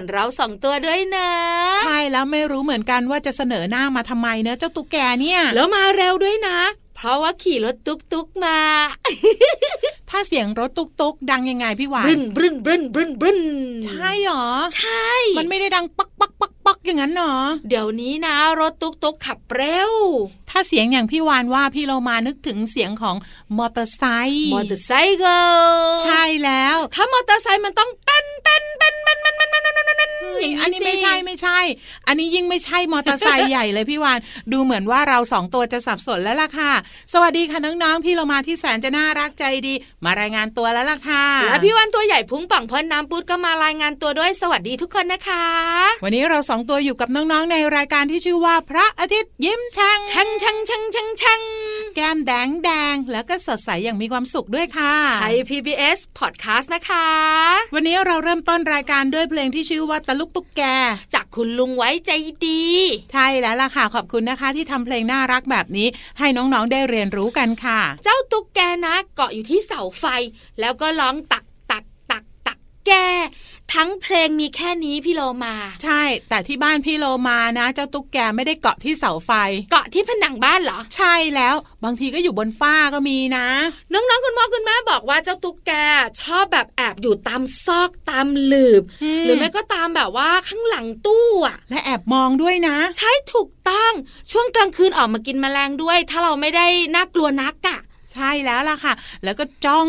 อนเราสองตัวด้วยนะ ใช่แล้วไม่รู้เหมือนกันว่าจะเสนอหน้ามาทำไมเนอะเจ้าตุ๊กแกเนี่ย แล้วมาเร็วด้วยนะ เพราะว่าขี่รถตุ๊กตุ๊กมา ถ้าเสียงรถตุ๊กตุ๊กดังยังไงพี่วานบึ้นบึ้นบึ้นบึ้นบึ้นใช่หรอ ใช่ มันไม่ได้ดังปักปักปักปักอย่างนั้นหรอ เดี๋ยวนี้นะ รถตุ๊กตุ๊กขับเร็ว ถ้าเสียงอย่างพี่วานว่าพี่เรามานึกถึงเสียงของมอเตอร์ไซค์มอเตอร์ไซค์ใช่แล้ว ถ้ามอเตอร์ไซค์มันต้องเป็นเป็นเป็นเป็นเป็นเป็นเป็นเป็นเป็นอย่างอันนี้ไม่ใช่ไม่ใช่ อันนี้ยิ่งไม่ใช่มอเตอร์ไซค์ใหญ่เลยพี่วาน ดูเหมือนว่าเราสองตัวจะสับสนแล้วล่ะค่ะ สวัสดีค่ะน้องๆพี่เรามาที่แสนจะน่ารักใจดี มารายงานตัวแล้วล่ะค่ะและพี่วันตัวใหญ่พุ่งป่องพ่นน้ำปุดก็มารายงานตัวด้วยสวัสดีทุกคนนะคะ วันนี้เราสองตัวอยู่กับน้องๆในรายการที่ชื่อว่าพระอาทิตย์ยิ้มช่างชังชังชังชังชังแก้มแดงแดงแล้วก็สดใสอย่างมีความสุขด้วยค่ะไทย PBS Podcast นะคะ วันนี้เราเริ่มต้นรายการด้วยเพลงที่ชื่อว่าตะลุกตุ๊กแก จากคุณลุงไว้ใจดี ใช่แล้วล่ะค่ะ ขอบคุณนะคะ ที่ทำเพลงน่ารักแบบนี้ ให้น้องๆได้เรียนรู้กันค่ะ เจ้าตุ๊กแกนะ เกาะอยู่ที่เสาไฟ แล้วก็ร้องตักตักตักตักแก ทั้งเพลงมีแค่นี้พี่โลมา ใช่ แต่ที่บ้านพี่โลมานะ เจ้าตุ๊กแกไม่ได้เกาะที่เสาไฟ เกาะที่ผนังบ้านเหรอ ใช่แล้ว บางทีก็อยู่บนฝ้าก็มีนะน้องๆคุณพ่อคุณแม่บอกว่าเจ้าตุ๊กแกชอบแบบแอบอยู่ตามซอกตามหลืบอืมหรือไม่ก็ตามแบบว่าข้างหลังตู้อะและแอบมองด้วยนะ ใช่ถูกต้องช่วงกลางคืนออกมากินแมลงด้วย ถ้าเราไม่ได้น่ากลัวนักอะ ใช่แล้วล่ะค่ะ แล้วก็จ้อง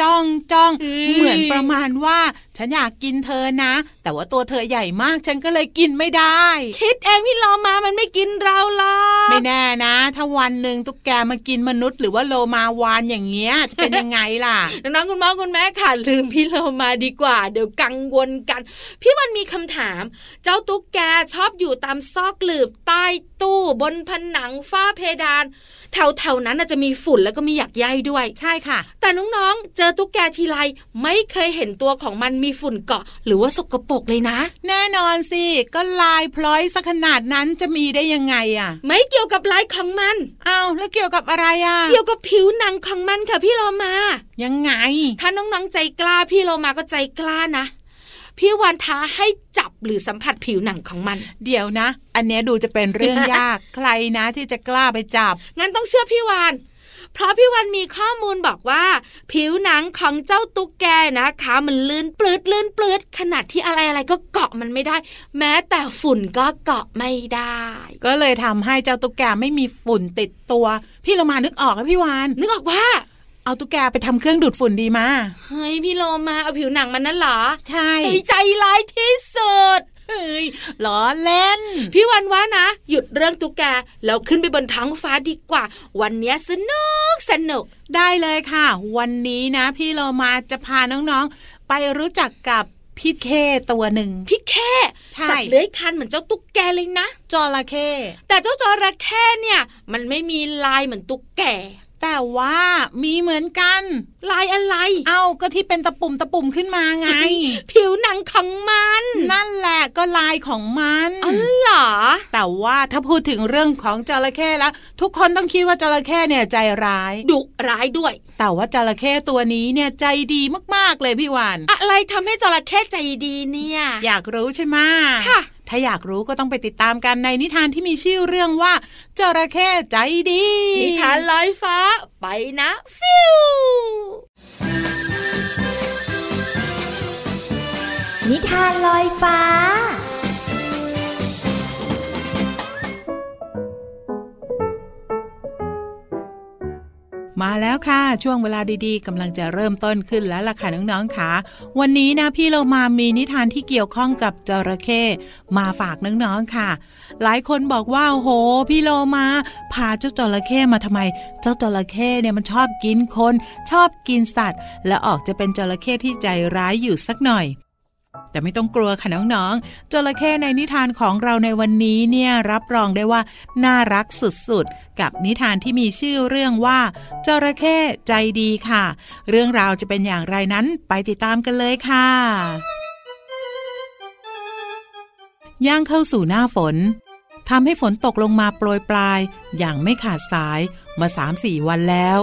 จ้องจ้องอืมเหมือนประมาณว่า ฉันอยากกินเธอนะ แต่ว่าตัวเธอใหญ่มากฉันก็เลยกินไม่ได้ คิดเองพี่โลมามันไม่กินเราหรอกไม่แน่นะ ถ้าวันหนึ่งตุ๊กแกมากินมนุษย์ หรือว่าโลมาวานอย่างเงี้ยจะเป็นยังไงล่ะน้องๆคุณพ่อคุณแม่ค่ะลืมพี่โลมาดีกว่า เดี๋ยวกังวลกัน พี่วันมีคำถาม เจ้าตุ๊กแกชอบอยู่ตามซอกหลืบใต้ ตู้ บนผนังฝ้าเพดานแถวๆนั้นน่ะจะมีฝุ่นแล้วก็มีหยักใยด้วย ใช่ค่ะ แต่น้องๆ เจอตุ๊กแกทีไรไม่เคยเห็นตัวของมันมีฝุ่นเกาะ หรือว่าสกปรกเลยนะ แน่นอนสิ ก็ลายพลอยสักขนาดนั้นจะมีได้ยังไงอะ ไม่เกี่ยวกับลายของมันอ้าวแล้วเกี่ยวกับอะไรอะ เกี่ยวกับผิวหนังของมันค่ะพี่โลมา ยังไง ถ้าน้องๆใจกล้าพี่โลมาก็ใจกล้านะ พี่วันท้าให้จับหรือสัมผัสผิวหนังของมัน เดี๋ยวนะ อันเนี้ยดูจะเป็นเรื่องยากใครนะที่จะกล้าไปจับ งั้นต้องเชื่อพี่วานเพราะพี่วันมีข้อมูลบอกว่า ผิวหนังของเจ้าตุ๊กแกนะคะ มันลื่นปลืดลื่นปลืดขนาดที่อะไรอะไรก็เกาะมันไม่ได้ แม้แต่ฝุ่นก็เกาะไม่ได้ ก็เลยทำให้เจ้าตุ๊กแกไม่มีฝุ่นติดตัว พี่เรามานึกออกแล้วพี่วานนึกออกว่า เอาตุ๊กแกไปทำเครื่องดูดฝุ่นดีมาเฮ้ยพี่โลมาเอาผิวหนังมันนั่นเหรอ ใช่เฮ้ยใจร้ายที่สุดเฮ้ยล้อเล่น พี่วันว่านะ หยุดเรื่องตุ๊กแกแล้วขึ้นไปบนท้องฟ้าดีกว่า วันเนี้ยสนุกสนุก ได้เลยค่ะ วันนี้นะ พี่เรามาจะพาน้องๆ ไปรู้จักกับพี่เคตัวหนึ่งพี่แค่ใช่สัตว์เลื้อยคลานเหมือนเจ้าตุ๊กแกเลยนะจระเข้แต่เจ้าจระเข้เนี่ย มันไม่มีลายเหมือนตุ๊กแก แต่ว่ามีเหมือนกัน ลายอะไร เอ้าก็ที่เป็นตะปุ่มตะปุ่มขึ้นมาไง ผิวหนังของมัน นั่นแหละก็ลายของมันอ๋อเหรอ แต่ว่าถ้าพูดถึงเรื่องของจระเข้แล้ว ทุกคนต้องคิดว่าจระเข้เนี่ยใจร้าย ดุร้ายด้วย แต่ว่าจระเข้ตัวนี้เนี่ยใจดีมากๆเลยพี่วาน อะไรทำให้จระเข้ใจดีเนี่ย อยากรู้ใช่ไหมค่ะ ถ้าอยากรู้ก็ต้องไปติดตามกันในนิทานที่มีชื่อเรื่องว่าจระเข้ใจดี นิทานลอยฟ้าไปนะฟิวนิทานลอยฟ้า มาแล้วค่ะ ช่วงเวลาดีๆกำลังจะเริ่มต้นขึ้นแล้วล่ะค่ะน้องๆค่ะ วันนี้นะพี่เรามามีนิทานที่เกี่ยวข้องกับจระเข้มาฝากน้องๆค่ะ หลายคนบอกว่าโห พี่เรามาพาเจ้าจระเข้มาทำไม เจ้าจระเข้เนี่ยมันชอบกินคน ชอบกินสัตว์ และออกจะเป็นจระเข้ที่ใจร้ายอยู่สักหน่อย แต่ไม่ต้องกลัวค่ะน้องๆจระเข้ในนิทานของเราในวันนี้เนี่ยรับรองได้ว่า น่ารักสุดๆ กับนิทานที่มีชื่อเรื่องว่าจระเข้ใจดีค่ะ เรื่องราวจะเป็นอย่างไรนั้นไปติดตามกันเลยค่ะ ย่างเข้าสู่หน้าฝนทำให้ฝนตกลงมาโปรยปลาย อย่างไม่ขาดสายมาสามสี่วันแล้ว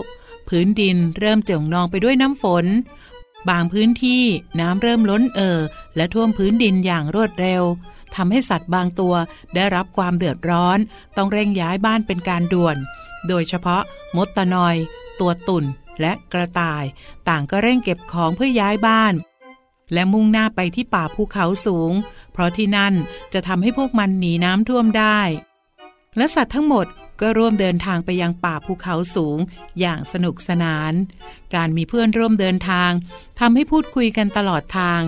พื้นดินเริ่มเจิ่งนองไปด้วยน้ำฝน บางพื้นที่น้ำเริ่มล้นเอ่อและท่วมพื้นดินอย่างรวดเร็วทำให้สัตว์บางตัวได้รับความเดือดร้อน ต้องเร่งย้ายบ้านเป็นการด่วน โดยเฉพาะมดตะนอย ตัวตุ่นและกระต่าย ต่างก็เร่งเก็บของเพื่อย้ายบ้าน และมุ่งหน้าไปที่ป่าภูเขาสูง เพราะที่นั่นจะทำให้พวกมันหนีน้ำท่วมได้ และสัตว์ทั้งหมด ก็ร่วมเดินทางไปยังป่าภูเขาสูง อย่างสนุกสนาน การมีเพื่อนร่วมเดินทางทำให้พูดคุยกันตลอดทาง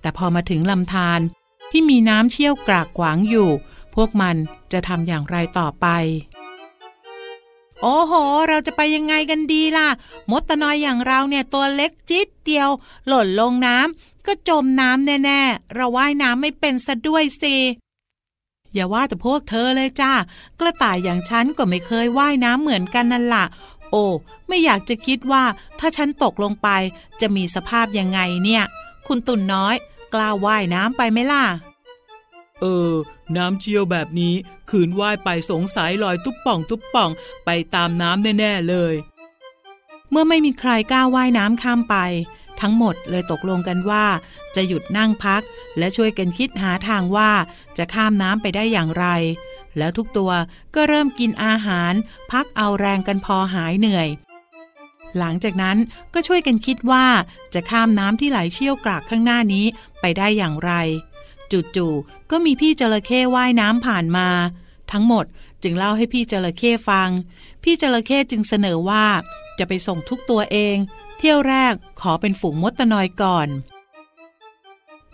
แต่พอมาถึงลำธารที่มีน้ำเชี่ยวกรากขวางอยู่ พวกมันจะทำอย่างไรต่อไป โอ้โห เราจะไปยังไงกันดีล่ะ มดตะนอยอย่างเราเนี่ยตัวเล็กจิดเดียว หล่นลงน้ำก็จมน้ำแน่ๆ เราว่ายน้ำไม่เป็นซะด้วยสิ อย่าว่าแต่พวกเธอเลยจ้ากระต่ายอย่างฉันก็ไม่เคยว่ายน้ำเหมือนกันนั่นละ่ะ โอ้ ไม่อยากจะคิดว่าถ้าฉันตกลงไป จะมีสภาพยังไงเนี่ย คุณตุ่นน้อย กล้าว่ายน้ำไปไหมล่ะ เออ น้ำเชี่ยวแบบนี้ ขืนว่ายไปสงสัยลอยตุ๊บป่อง ตุ๊บป่อง ไปตามน้ำแน่ๆเลย เมื่อไม่มีใครกล้าว่ายน้ำข้ามไปทั้งหมดเลยตกลงกันว่า จะหยุดนั่งพัก และช่วยกันคิดหาทางว่า จะข้ามน้ำไปได้อย่างไร แล้วทุกตัวก็เริ่มกินอาหาร พักเอาแรงกันพอหายเหนื่อย หลังจากนั้นก็ช่วยกันคิดว่าจะข้ามน้ำที่ไหลเชี่ยวกรากข้างหน้านี้ไปได้อย่างไร จู่ๆก็มีพี่จระเข้ว่ายน้ำผ่านมา ทั้งหมดจึงเล่าให้พี่จระเข้ฟัง พี่จระเข้จึงเสนอว่า จะไปส่งทุกตัวเอง เที่ยวแรกขอเป็นฝูงมดตะนอยก่อน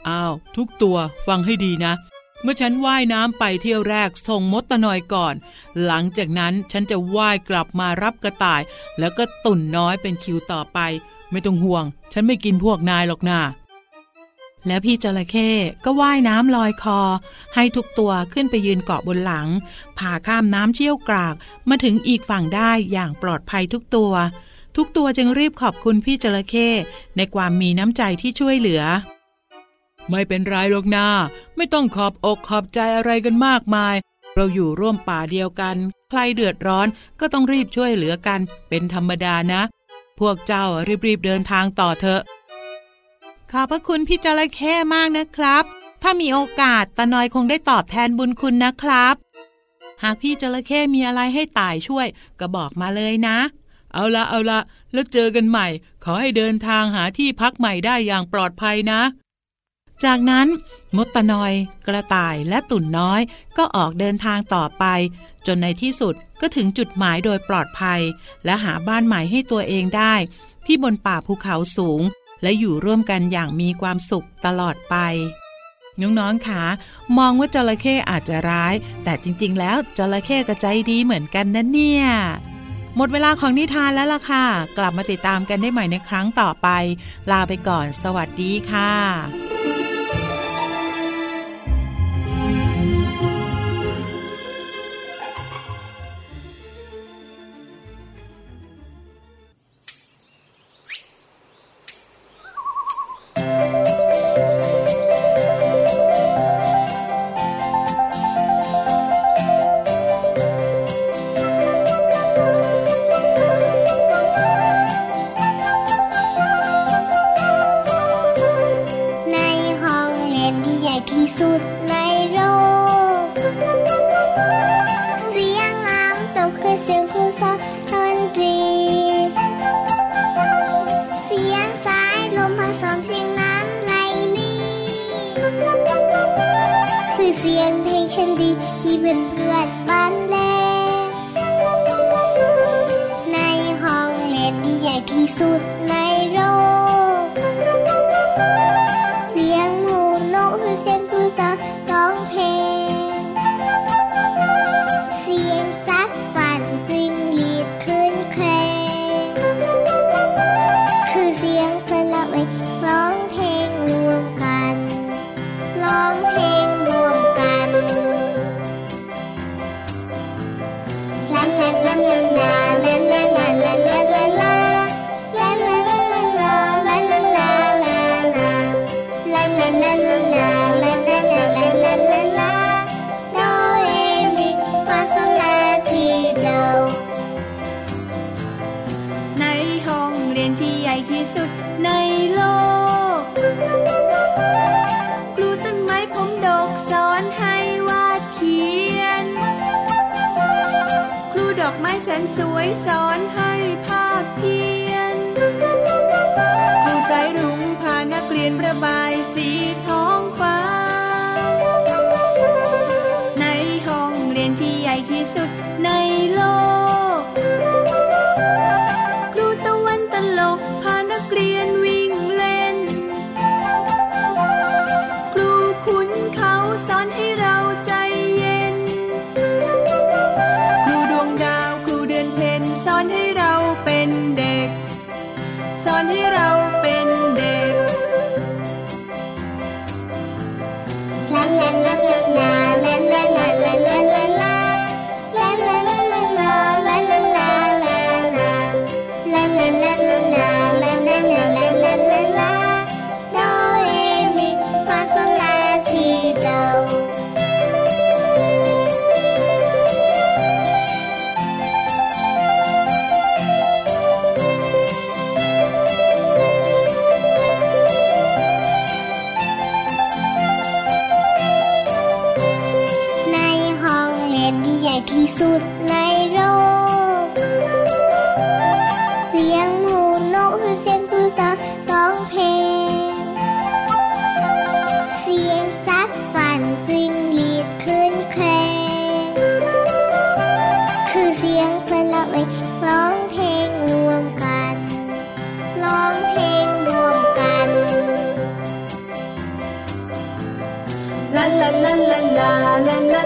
อ้าว ทุกตัวฟังให้ดีนะ เมื่อฉันว่ายน้ำไปเที่ยวแรกส่งมดตะนอยก่อน หลังจากนั้นฉันจะว่ายกลับมารับกระต่าย แล้วก็ตุ่นน้อยเป็นคิวต่อไป ไม่ต้องห่วง ฉันไม่กินพวกนายหรอกนาแล้วพี่จระเข้ก็ว่ายน้ำลอยคอ ให้ทุกตัวขึ้นไปยืนเกาะบนหลัง ผ่าข้ามน้ำเชี่ยวกราก มาถึงอีกฝั่งได้อย่างปลอดภัยทุกตัว ทุกตัวจึงรีบขอบคุณพี่จระเข้ในความมีน้ำใจที่ช่วยเหลือ ไม่เป็นไรหรอกนาไม่ต้องขอบอกขอบใจอะไรกันมากมาย เราอยู่ร่วมป่าเดียวกัน ใครเดือดร้อนก็ต้องรีบช่วยเหลือกัน เป็นธรรมดานะ พวกเจ้ารีบๆเดินทางต่อเถอะ ขอบพระคุณพี่จระเข้มากนะครับ ถ้ามีโอกาสตาน้อยคงได้ตอบแทนบุญคุณนะครับ หากพี่จระเข้มีอะไรให้ตายช่วย ก็บอกมาเลยนะ เอาละเอาละแล้วเจอกันใหม่ ขอให้เดินทางหาที่พักใหม่ได้อย่างปลอดภัยนะ จากนั้นมดตะนอย กระต่ายและตุ่นน้อย ก็ออกเดินทางต่อไป จนในที่สุดก็ถึงจุดหมายโดยปลอดภัย และหาบ้านใหม่ให้ตัวเองได้ ที่บนป่าภูเขาสูง และอยู่ร่วมกันอย่างมีความสุขตลอดไปน้องๆคะมองว่าจระเข้อาจจะร้าย แต่จริงๆ แล้วจระเข้ก็ใจดีเหมือนกันนะเนี่ย หมดเวลาของนิทานแล้วล่ะค่ะ กลับมาติดตามกันได้ใหม่ในครั้งต่อไป ลาไปก่อน สวัสดีค่ะ ที่ใหญ่ียนที่ใหญ่ที่สุดในโลก ครูต้นไม้ผมดกสอนให้วาดเขียน ครูดอกไม้แสนสวยสอนให้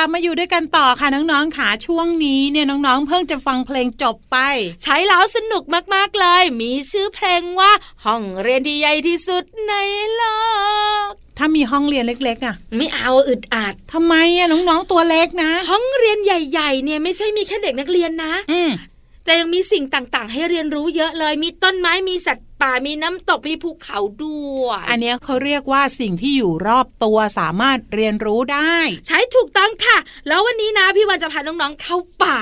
ลับมาอยู่ด้วยกันต่อค่ะน้องๆค่ะช่วงนี้เนี่ยน้องๆ เพิ่งจะฟังเพลงจบไป ใช้แล้วสนุกมากๆเลย มีชื่อเพลงว่าห้องเรียนที่ใหญ่ที่สุดในโลกถ้ามีห้องเรียนเล็ก ๆ อะ ไม่เอาอึดอัดทำไมอะน้องๆตัวเล็กนะ ห้องเรียนใหญ่ ๆ เนี่ยไม่ใช่มีแค่เด็กนักเรียนนะ อืแต่ยังมีสิ่งต่างๆ ให้เรียนรู้เยอะเลย มีต้นไม้มีสัตว์ ป่ามีน้ำตกมีภูเขาด้วยอันนี้เขาเรียกว่าสิ่งที่อยู่รอบตัวสามารถเรียนรู้ได้ ใช้ถูกต้องค่ะ แล้ววันนี้นะพี่วันจะพาน้องๆเข้าป่า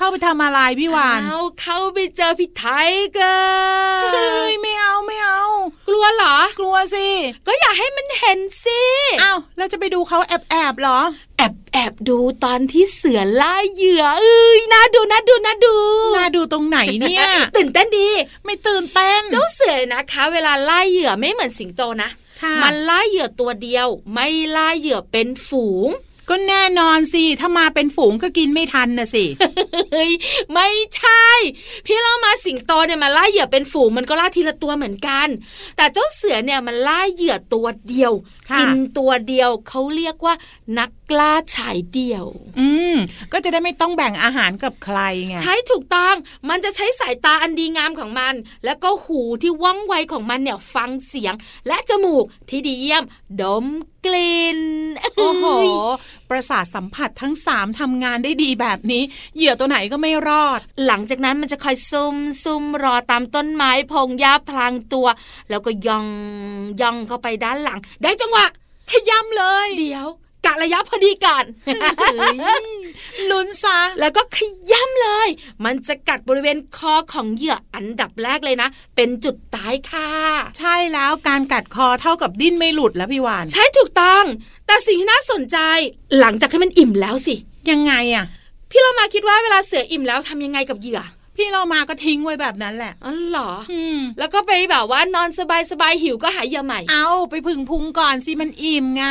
เข้าไปทำอะไรพี่วานเอาเข้าไปเจอพี่ไทเกอร์เฮ้ยไม่เอาไม่เอา กลัวเหรอ กลัวสิ ก็อยากให้มันเห็นสิอ้าวเราจะไปดูเขาแอบแอบหรอ แอบแอบดูตอนที่เสือล่าเหยื่อเอ้ยน่าดูน่าดูน่าดูน่าดูตรงไหนเนี่ย ตื่นเต้นดี ไม่ตื่นเต้น เจ้าเสือนะคะ เวลาล่าเหยื่อไม่เหมือนสิงโตนะมันล่าเหยื่อตัวเดียว ไม่ล่าเหยื่อเป็นฝูง ก็แน่นอนสิถ้ามาเป็นฝูงก็กินไม่ทันนะสิเฮ้ยไม่ใช่ พี่เรามาสิงโตเนี่ยมาล่าเหยื่อเป็นฝูงมันก็ล่าทีละตัวเหมือนกัน แต่เจ้าเสือเนี่ยมันล่าเหยื่อตัวเดียว กินตัวเดียวเขาเรียกว่านักกล้าฉายเดียว อืมก็จะได้ไม่ต้องแบ่งอาหารกับใครไงใช่ถูกต้องมันจะใช้สายตาอันดีงามของมัน แล้วก็หูที่ว่องไวของมันเนี่ยฟังเสียง และจมูกที่ดีเยี่ยมดมกลิ่นโอ้โห ประสาทสัมผัสทั้งสามทำงานได้ดีแบบนี้ เหยื่อตัวไหนก็ไม่รอด หลังจากนั้นมันจะคอยซุ่มซุ่มรอตามต้นไม้พงหญ้าพลางตัว แล้วก็ย่องย่องเข้าไปด้านหลัง ได้จังหวะขย้ำเลย เดี๋ยว กะระยะพอดีกันลุ้นซะแล้วก็ขย้ำเลย มันจะกัดบริเวณคอของเหยื่ออันดับแรกเลยนะ เป็นจุดตายค่ะ ใช่แล้วการกัดคอเท่ากับดิ้นไม่หลุดแล้วพี่วาน ใช่ถูกต้อง แต่สิ่งที่น่าสนใจ หลังจากที่มันอิ่มแล้วสิ ยังไงอะพี่เรามาคิดว่าเวลาเสืออิ่มแล้วทำยังไงกับเหยื่อ พี่เรามาก็ทิ้งไว้แบบนั้นแหละอ๋อเหรอแล้วก็ไปแบบว่านอนสบายสบายหิวก็หายยาใหม่ เอาไปพึ่งพุงก่อนสิมันอิ่มไง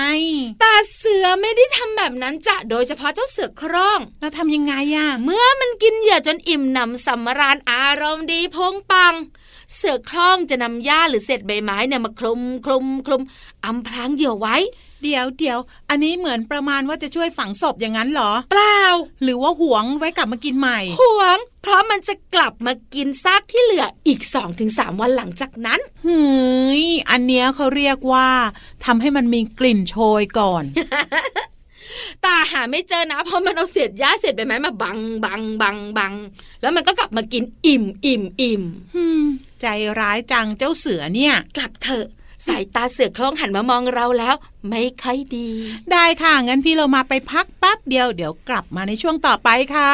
แต่เสือไม่ได้ทำแบบนั้นจะโดยเฉพาะเจ้าเสือคร่องแล้วทำยังไงอะเมื่อมันกินเหยื่อจนอิ่มหนำสำราญอารมณ์ดีพงปังเสือคร่องจะนำหญ้าหรือเศษใบไม้เนี่ยมาคลุมคลุมคลุมอำพรางเหยื่อไว้ เดี๋ยวเดี๋ยวอันนี้เหมือนประมาณว่าจะช่วยฝังศพอย่างนั้นเหรอ เปล่า หรือว่าหวงไว้กลับมากินใหม่หวง เพราะมันจะกลับมากินซากที่เหลืออีก 2-3ถึงวันหลังจากนั้นเฮ้ยอันเนี้ยเขาเรียกว่าทำให้มันมีกลิ่นโชยก่อนตาหาไม่เจอนะเพราะมันเอาเศษหญ้าเศษใบไม้มาบังบังบังบังแล้วมันก็กลับมากินอิ่มอิ่มอิ่มใจร้ายจังเจ้าเสือเนี่ย กลับเถอะ สายตาเสือโคร่งหันมามองเราแล้ว ไม่ค่อยดี ได้ค่ะ งั้นพี่เรามาไปพักแป๊บเดียวเดี๋ยวกลับมาในช่วงต่อไปค่ะ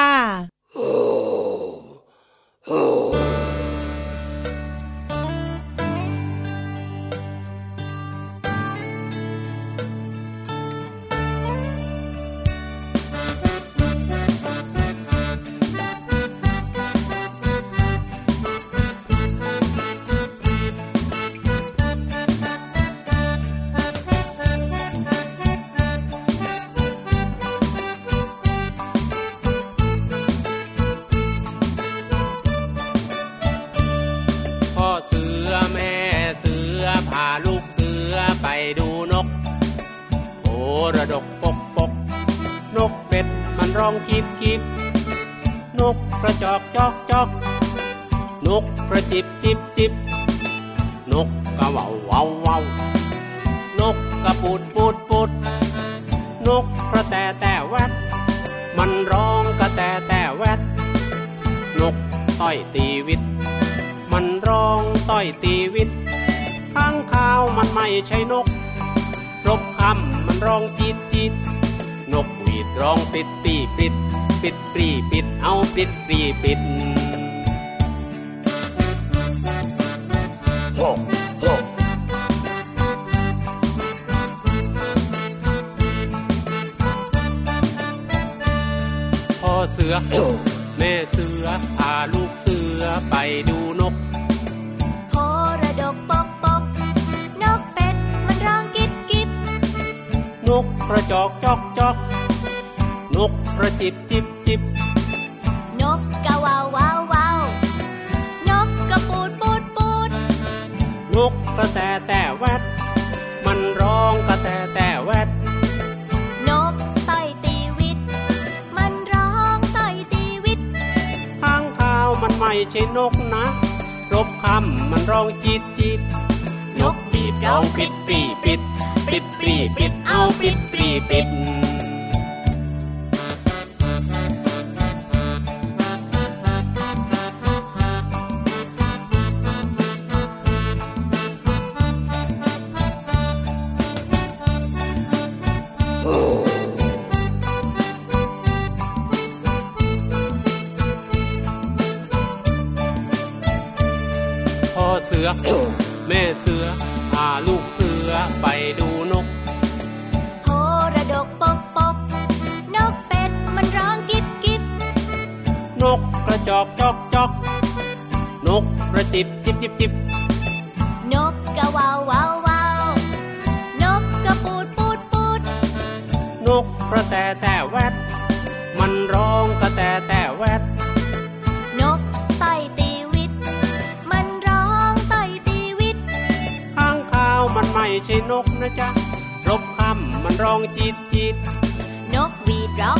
อกนกกระจิบจิบจิบนกกระว่าววาววาวนกกระปูดปูดปูดนกกระแตแต่แวดมันร้องกระแตแต่แวดนกต้อยตีวิต มันร้องต้อยตีวิตข้างข้าวมันไม่ใช่นกรบคำมันร้องจีดจีดนกหวีดร้องปิดปีปิด ปิดปรีปิดเอาปิดปรีปิด อเสือแม่เสือพาลูกเสือไปดูนกโพระดกปกปกนกเป็ดมันร้องกิบกิบนกกระจอกจอกจอกนกกระจิบจิบจิบนกกะวาววาววาวนกกระปูดปูดปูดนกกระแตแต่แวดมันร้องกระแตแต่แวด ไม่ใช่นกนะรบคำมันร้องจิตจิตนกปีบร้องปิดปีปิด ปิดปีปิดเอาปิดปีปิด จอกจอกจอกนกกระจิบจิบจิบจิบนกกะวาววาววาวนกกระปูดปูดปูดนกกระแตแต่แวดมันร้องกระแตแต่แวดนกต่อยตีวิต มันร้องต่อยตีวิตข้างข้าวมันไม่ใช่นกนะจ๊ะรบคำมันร้องจีดจีดนกหวีดร้อง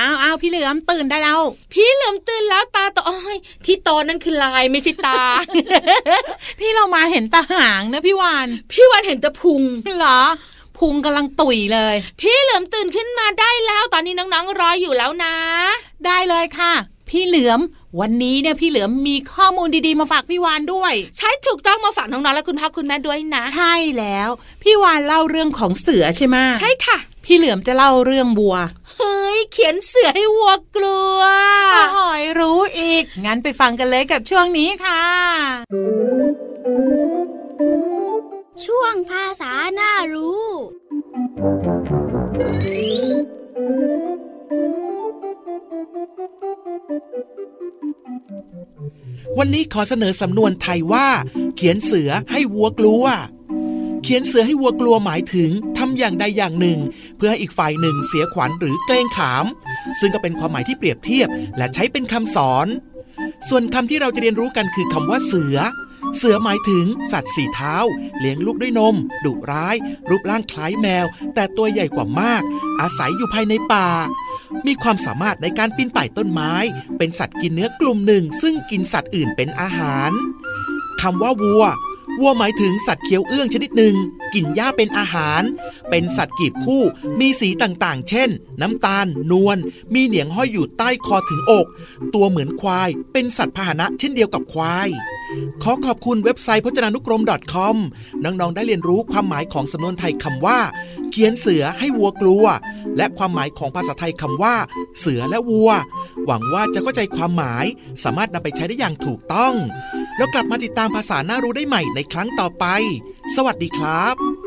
อ้าวอ้าวพี่เหลือมตื่นได้แล้ว พี่เหลือมตื่นแล้วตาโตอ้อยที่โตนั่นคือลายไม่ใช่ตา พี่เรามาเห็นตาหางนะพี่วานพี่วันเห็นแต่พุงเหรอพุงกำลังตุ๋ยเลย พี่เหลือมตื่นขึ้นมาได้แล้วตอนนี้น้องๆรออยู่แล้วนะ ได้เลยค่ะ พี่เหลือม วันนี้เนี่ยพี่เหลือมมีข้อมูลดีๆมาฝากพี่วานด้วย ใช่ถูกต้องมาฝากน้องๆและคุณพ่อคุณแม่ด้วยนะ ใช่แล้ว พี่วานเล่าเรื่องของเสือใช่ไหมใช่ค่ะ พี่เหลือมจะเล่าเรื่องบัวเฮ้ยเขียนเสือให้วัวกลัวโอ้ยรู้อีก งั้นไปฟังกันเลยกับช่วงนี้ค่ะ ช่วงภาษาหน้ารู้ วันนี้ขอเสนอสำนวนไทยว่า เขียนเสือให้วัวกลัว เขียนเสือให้วัวกลัวหมายถึงทำอย่างใดอย่างหนึ่ง เพื่อให้อีกฝ่ายหนึ่งเสียขวัญหรือเกรงขาม ซึ่งก็เป็นความหมายที่เปรียบเทียบ และใช้เป็นคำสอน ส่วนคำที่เราจะเรียนรู้กันคือคำว่าเสือ เสือหมายถึง สัตว์สี่เท้า เลี้ยงลูกด้วยนม ดุร้าย รูปร่างคล้ายแมว แต่ตัวใหญ่กว่ามาก อาศัยอยู่ภายในป่า มีความสามารถในการปีนป่ายต้นไม้ เป็นสัตว์กินเนื้อกลุ่มหนึ่ง ซึ่งกินสัตว์อื่นเป็นอาหารคำว่าวัว วัวหมายถึงสัตว์เคี้ยวเอื้องชนิดหนึ่ง กินหญ้าเป็นอาหาร เป็นสัตว์กีบคู่ มีสีต่างๆ เช่น น้ำตาล นวล มีเหนียงห้อยอยู่ใต้คอถึงอก ตัวเหมือนควาย เป็นสัตว์พาหนะเช่นเดียวกับควาย ขอขอบคุณเว็บไซต์พจนานุกรม .com น้อง ๆ ได้เรียนรู้ความหมายของสำนวนไทยคำว่า เขียนเสือให้วัวกลัว และความหมายของภาษาไทยคำว่า เสือและวัว หวังว่าจะเข้าใจความหมาย สามารถนำไปใช้ได้อย่างถูกต้อง แล้วกลับมาติดตามภาษาหน้ารู้ได้ใหม่ในครั้งต่อไป สวัสดีครับ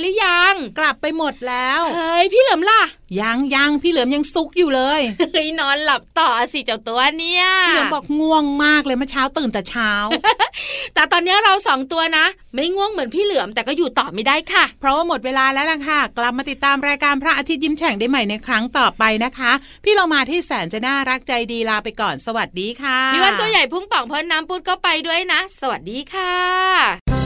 หรือยัง กลับไปหมดแล้วเฮ้ยพี่เหลิมล่ะ ยังยังพี่เหลิมยังซุกอยู่เลยเฮ้ยนอนหลับต่อสิเจ้าตัวเนี่ยพี่เหลิมบอกง่วงมากเลยเมื่อเช้าตื่นแต่เช้า แต่ตอนนี้เราสองตัวนะ ไม่ง่วงเหมือนพี่เหลือมแต่ก็อยู่ต่อไม่ได้ค่ะ เพราะว่าหมดเวลาแล้วล่ะค่ะ กลับมาติดตามรายการพระอาทิตย์ยิ้มแฉ่งได้ใหม่ในครั้งต่อไปนะคะ พี่เรามาที่แสนจะน่ารักใจดีลาไปก่อนสวัสดีค่ะพี่วันตัวใหญ่พุ่งป่องพ้นน้ำปุดก็ไปด้วยนะ สวัสดีค่ะ